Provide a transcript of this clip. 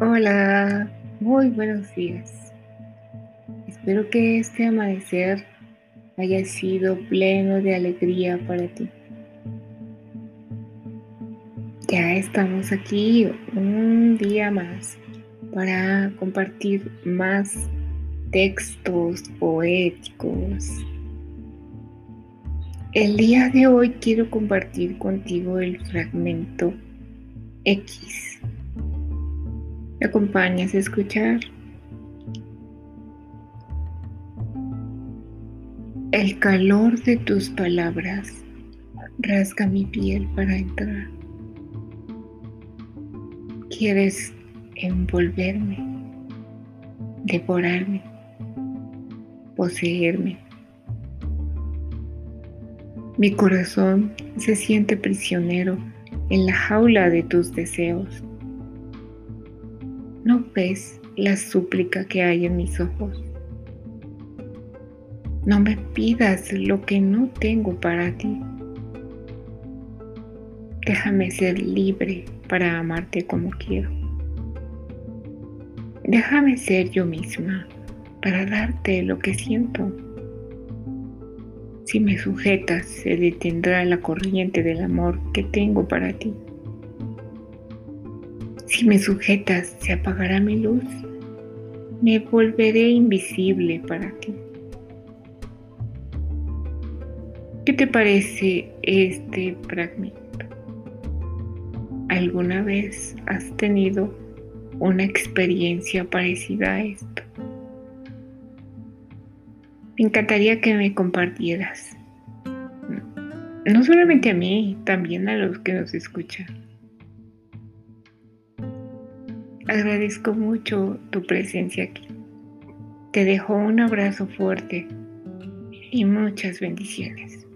Hola, muy buenos días. Espero que este amanecer haya sido pleno de alegría para ti. Ya estamos aquí un día más para compartir más textos poéticos. El día de hoy quiero compartir contigo el fragmento X ¿Me acompañas a escuchar? El calor de tus palabras rasga mi piel para entrar. Quieres envolverme, devorarme, poseerme. Mi corazón se siente prisionero en la jaula de tus deseos. ¿No ves la súplica que hay en mis ojos? No me pidas lo que no tengo para ti. Déjame ser libre para amarte como quiero. Déjame ser yo misma para darte lo que siento. Si me sujetas, se detendrá la corriente del amor que tengo para ti. Si me sujetas, se apagará mi luz. Me volveré invisible para ti. ¿Qué te parece este fragmento? ¿Alguna vez has tenido una experiencia parecida a esto? Me encantaría que me compartieras. No solamente a mí, también a los que nos escuchan. Agradezco mucho tu presencia aquí. Te dejo un abrazo fuerte y muchas bendiciones.